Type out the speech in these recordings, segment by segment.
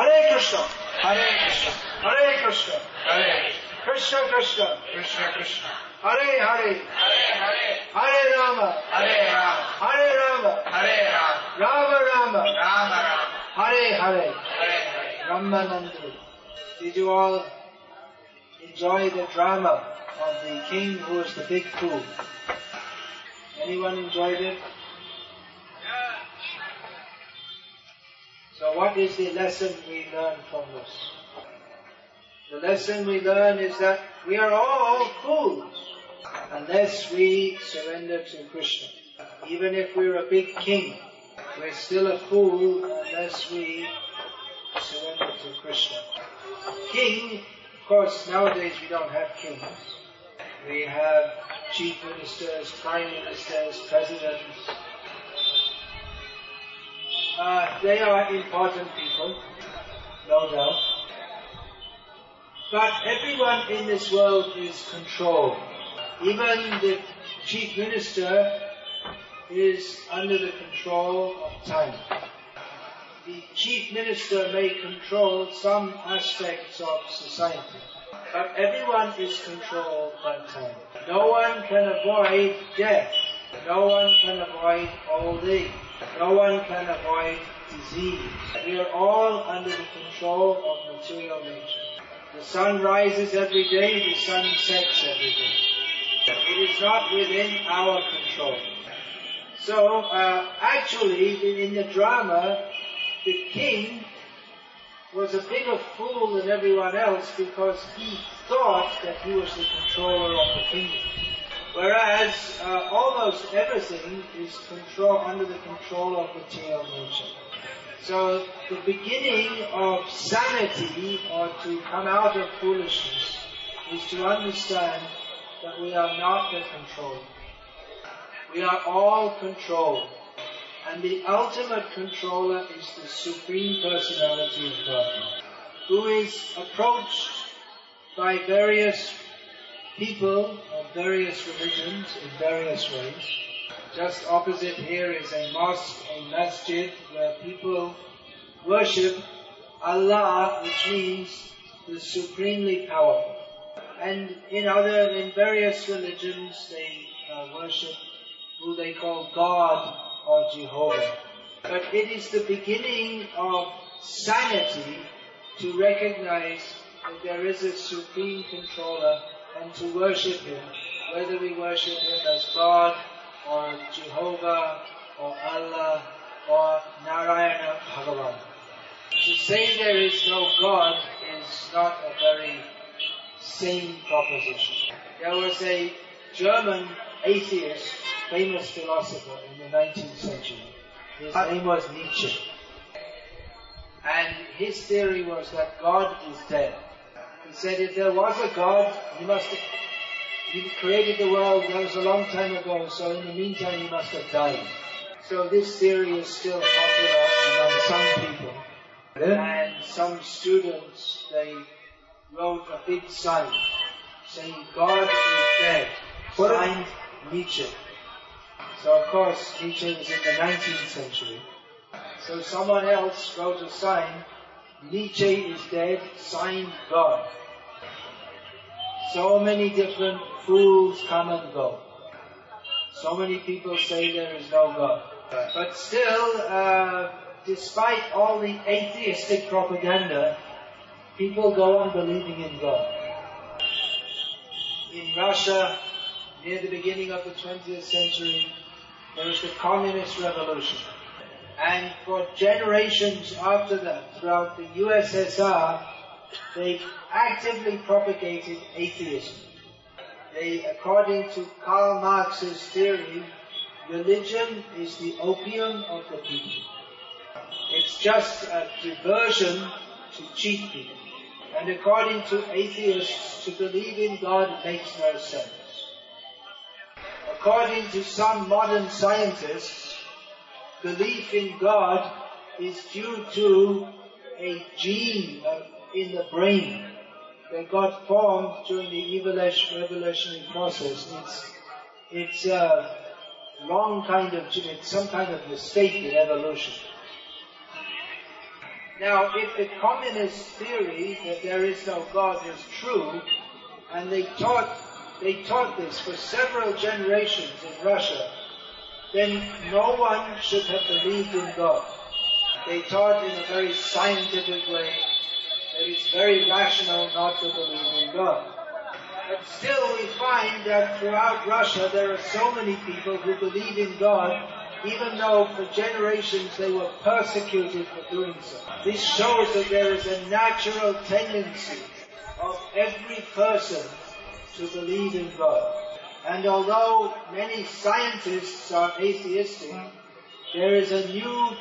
Hare Krishna, Hare Krishna, Hare Krishna, Hare Krishna Krishna, Krishna Krishna, Hare Hare, Hare Hare, Hare Rama, Hare Rama, Hare Rama, Hare Rama, Rama Rama, Rama Rama, Hare Hare, Hare Hare. Ramanandu. Did you all enjoy the drama of the king who was the big fool? Anyone enjoyed it? What is the lesson we learn from this? The lesson we learn is that we are all fools unless we surrender to Krishna. Even if we're a big king, we're still a fool unless we surrender to Krishna. King, of course, nowadays we don't have kings. We have chief ministers, prime ministers, presidents. Uh, they are important people, no doubt. But everyone in this world is controlled. Even the chief minister is under the control of time. The chief minister may control some aspects of society, but everyone is controlled by time. No one can avoid death. No one can avoid old age. No one can avoid disease. We are all under the control of material nature. The sun rises every day, the sun sets every day. It is not within our control. So, uh, actually, in, the drama, the king was a bigger fool than everyone else because he thought that he was the controller of the kingdom. Whereas uh, almost everything is control under the control of material nature. So the beginning of sanity or to come out of foolishness is to understand that we are not the controller. We are all controlled. And the ultimate controller is the Supreme Personality of God, who is approached by various people of various religions in various ways. Just opposite here is a mosque, a masjid, where people worship Allah, which means the supremely powerful. And in other, in various religions, they uh, worship who they call God or Jehovah. But it is the beginning of sanity to recognize that there is a supreme controller and to worship Him, whether we worship Him as God or Jehovah or Allah or Narayana Bhagavan. To say there is no God is not a very sane proposition. There was a German atheist, famous philosopher in the 19th century. His uh, name was Nietzsche. And his theory was that God is dead. He said if there was a God, he must have, he created the world, that was a long time ago, so in the meantime he must have died. So this theory is still popular among some people. And some students, they wrote a big sign saying God is dead. Signed Nietzsche. So of course Nietzsche was in the 19th century. So someone else wrote a sign, Nietzsche is dead, signed God. So many different fools come and go. So many people say there is no God. But still, uh, despite all the atheistic propaganda, people go on believing in God. In Russia, near the beginning of the 20th century, there was the communist revolution. And for generations after that, throughout the USSR, they actively propagated atheism. They, according to Karl Marx's theory, religion is the opium of the people. It's just a diversion to cheat people. And according to atheists, to believe in God makes no sense. According to some modern scientists, belief in God is due to a gene uh, in the brain that got formed during the evolutionary process. It's, it's a wrong kind of, it's some kind of mistake in evolution. Now, if the communist theory that there is no God is true, and they taught, they taught this for several generations in Russia, then no one should have believed in God. They taught in a very scientific way that it's very rational not to believe in God. But still we find that throughout Russia there are so many people who believe in God even though for generations they were persecuted for doing so. This shows that there is a natural tendency of every person to believe in God. And although many scientists are atheistic, there is a new,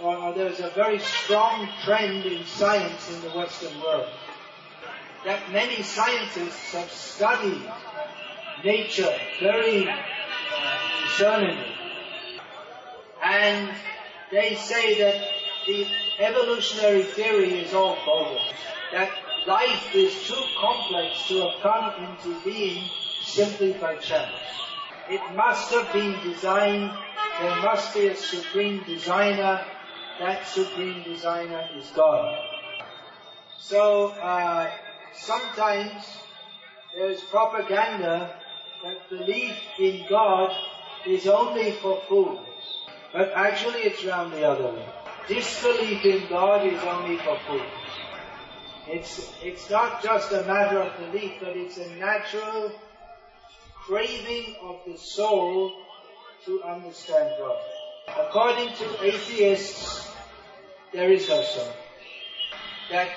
or there's a very strong trend in science in the Western world. That many scientists have studied nature very uh, discerningly and they say that the evolutionary theory is all bogus. That life is too complex to have come into being simply by chance. It must have been designed, there must be a supreme designer, that supreme designer is God. So, uh, sometimes there's propaganda that belief in God is only for fools. But actually it's round the other way. Disbelief in God is only for fools. It's, it's not just a matter of belief, but it's a natural craving of the soul to understand God. According to atheists, there is no soul. That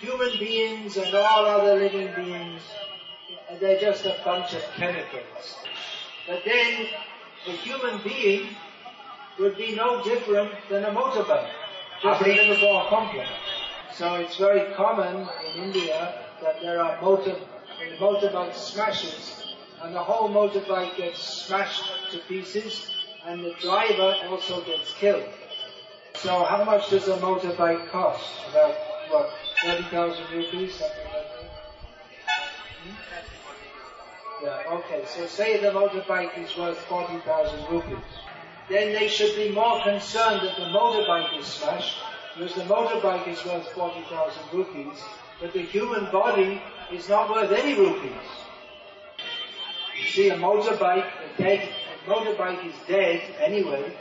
human beings and all other living beings, they're just a bunch of chemicals. But then, a human being would be no different than a motorbike, just a little more complex. So it's very common in India that there are motor, motorbike smashes, and the whole motorbike gets smashed to pieces, and the driver also gets killed. So how much does a motorbike cost? About, what, 30,000 rupees, something like that? Hmm? Yeah, okay, so say the motorbike is worth 40,000 rupees then they should be more concerned that the motorbike is smashed, because the motorbike is worth 40,000 rupees, but the human body is not worth any rupees. See, a motorbike, a dead, a motorbike is dead anyway,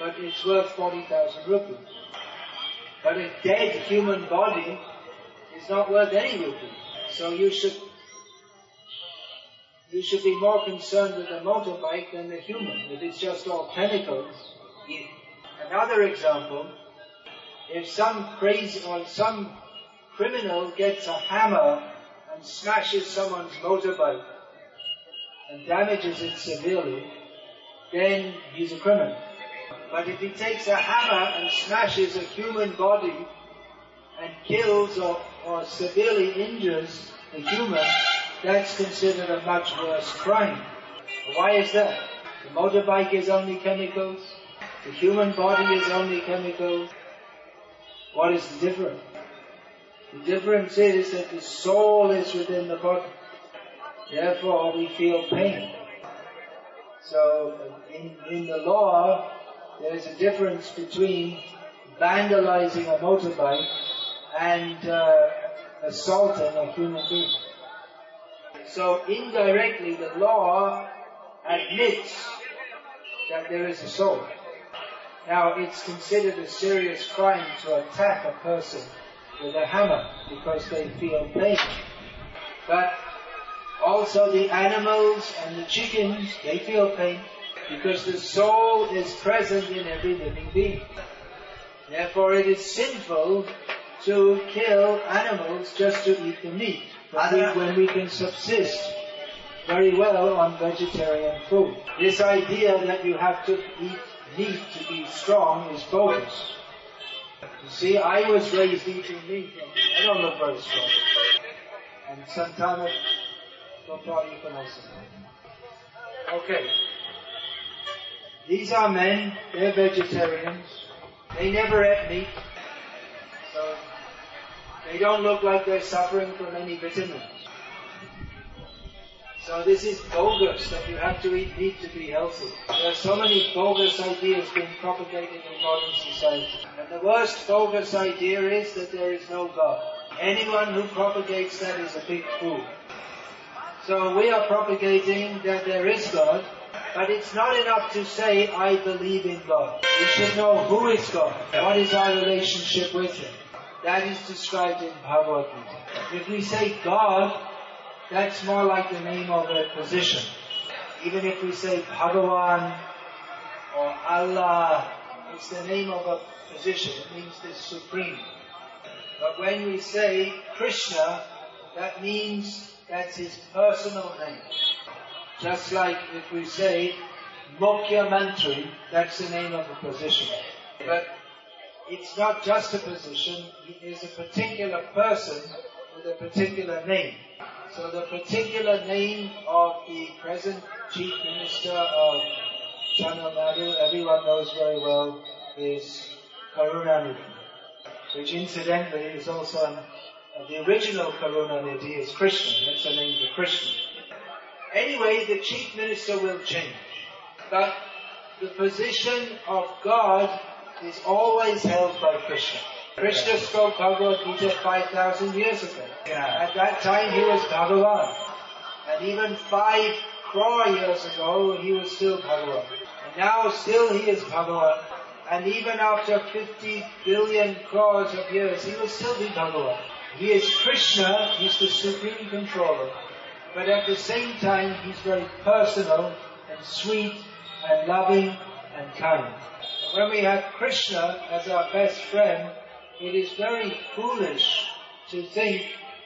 but it's worth 40,000 rupees. But a dead human body is not worth any rupees. So you should you should be more concerned with the motorbike than the human. If it's just all chemicals. Another example, if some crazy or some criminal gets a hammer and smashes someone's motorbike and damages it severely, then he's a criminal. But if he takes a hammer and smashes a human body and kills or, or severely injures the human, that's considered a much worse crime. Why is that? The motorbike is only chemicals. The human body is only chemicals. What is the difference? The difference is that the soul is within the body. Therefore, we feel pain. So, in, in the law, there's a difference between vandalizing a motorbike and uh, assaulting a human being. So indirectly the law admits that there is a soul. Now it's considered a serious crime to attack a person with a hammer because they feel pain. But also the animals and the chickens, they feel pain because the soul is present in every living being. Therefore it is sinful to kill animals just to eat the meat when we, when we can subsist very well on vegetarian food. This idea that you have to eat meat to be strong is bogus. You see, I was raised eating meat and I don't look very strong. And sometimes Okay. These are men, they're vegetarians. They never ate meat. So they don't look like they're suffering from any vitamins. So this is bogus that you have to eat meat to be healthy. There are so many bogus ideas being propagated in modern society. And the worst bogus idea is that there is no God. Anyone who propagates that is a big fool. So we are propagating that there is God, but it's not enough to say, I believe in God. We should know who is God. What is our relationship with Him? That is described in Bhagavad Gita. If we say God, that's more like the name of a position. Even if we say Bhagavan or Allah, it's the name of a position. It means the supreme. But when we say Krishna, that means that's his personal name. Just like if we say Mukhya Mantri, that's the name of a position. But it's not just a position, it is a particular person with a particular name. So the particular name of the present Chief Minister of Tamil Nadu, everyone knows very well, is Karunanidhi, which incidentally is also an, uh, the original Karunanidhi is Krishna, that's the name for Krishna. Anyway, the Chief Minister will change, but the position of God is always held by Krishna. Krishna spoke Bhagavad Gita 5,000 years ago. At that time he was Bhagavan. And even five crore years ago he was still Bhagavan. And now still he is Bhagavan. And even after 50 billion crores of years he will still be Bhagavan. He is Krishna, he's the supreme controller. But at the same time he's very personal and sweet and loving and kind. When we have Krishna as our best friend, it is very foolish to think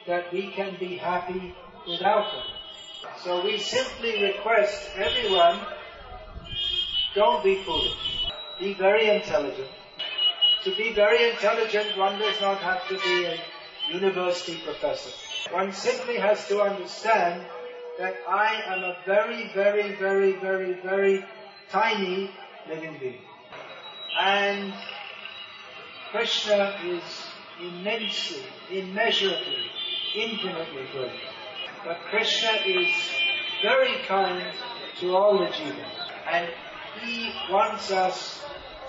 that we can be happy without him. So we simply request everyone, don't be foolish. Be very intelligent. To be very intelligent, one does not have to be a university professor. One simply has to understand that I am a very, very, very, very, very tiny living being. And Krishna is immensely, immeasurably, infinitely great. But Krishna is very kind to all the jivas. And he wants us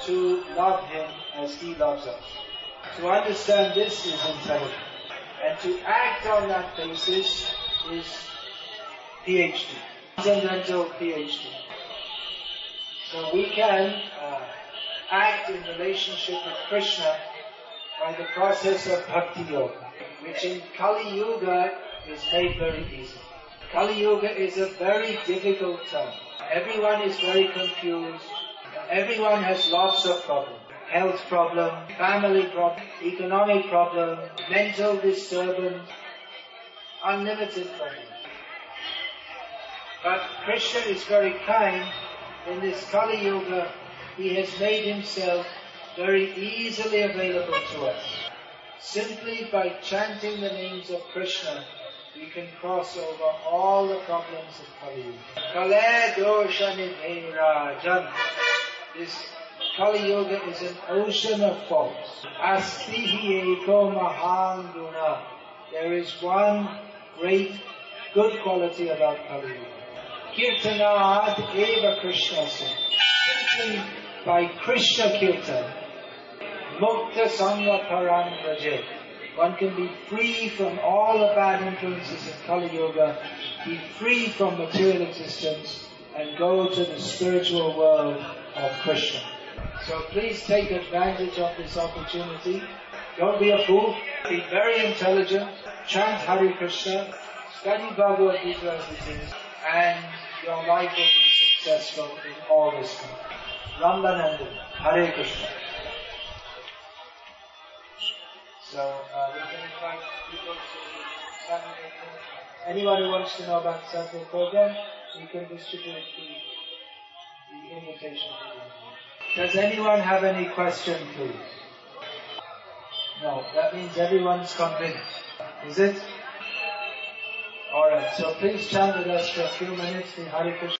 to love him as he loves us. To understand this is intelligent. And to act on that basis is PhD. Transcendental PhD. So we can uh, act in relationship with Krishna by the process of Bhakti Yoga, which in Kali Yuga is made very easy. Kali Yuga is a very difficult time. Everyone is very confused. Everyone has lots of problems. Health problem, family problem, economic problem, mental disturbance, unlimited problems. But Krishna is very kind. In this Kali Yuga, he has made himself very easily available to us. Simply by chanting the names of Krishna, we can cross over all the problems of Kali Yuga. Kale dosha nidhe rajan. This Kali Yuga is an ocean of faults. Asti eko mahan. There is one great good quality about Kali Yuga. Kirtanad eva Krishna Simply by Krishna Kirtan, Mukta Sangha Param Raje. One can be free from all the bad influences of Kali Yuga, be free from material existence, and go to the spiritual world of Krishna. So please take advantage of this opportunity. Don't be a fool. Be very intelligent. Chant Hare Krishna. Study Bhagavad Gita as it is. And your life will be successful in all this. Rambanandan. Hare Krishna. So uh, we can invite people to Saturday. Anyone who wants to know about the Saturday program, we can distribute the, the invitation to them. Does anyone have any question, please? No, that means everyone's convinced. Is it? Alright, so please chant with us for a few minutes in Hare Krishna.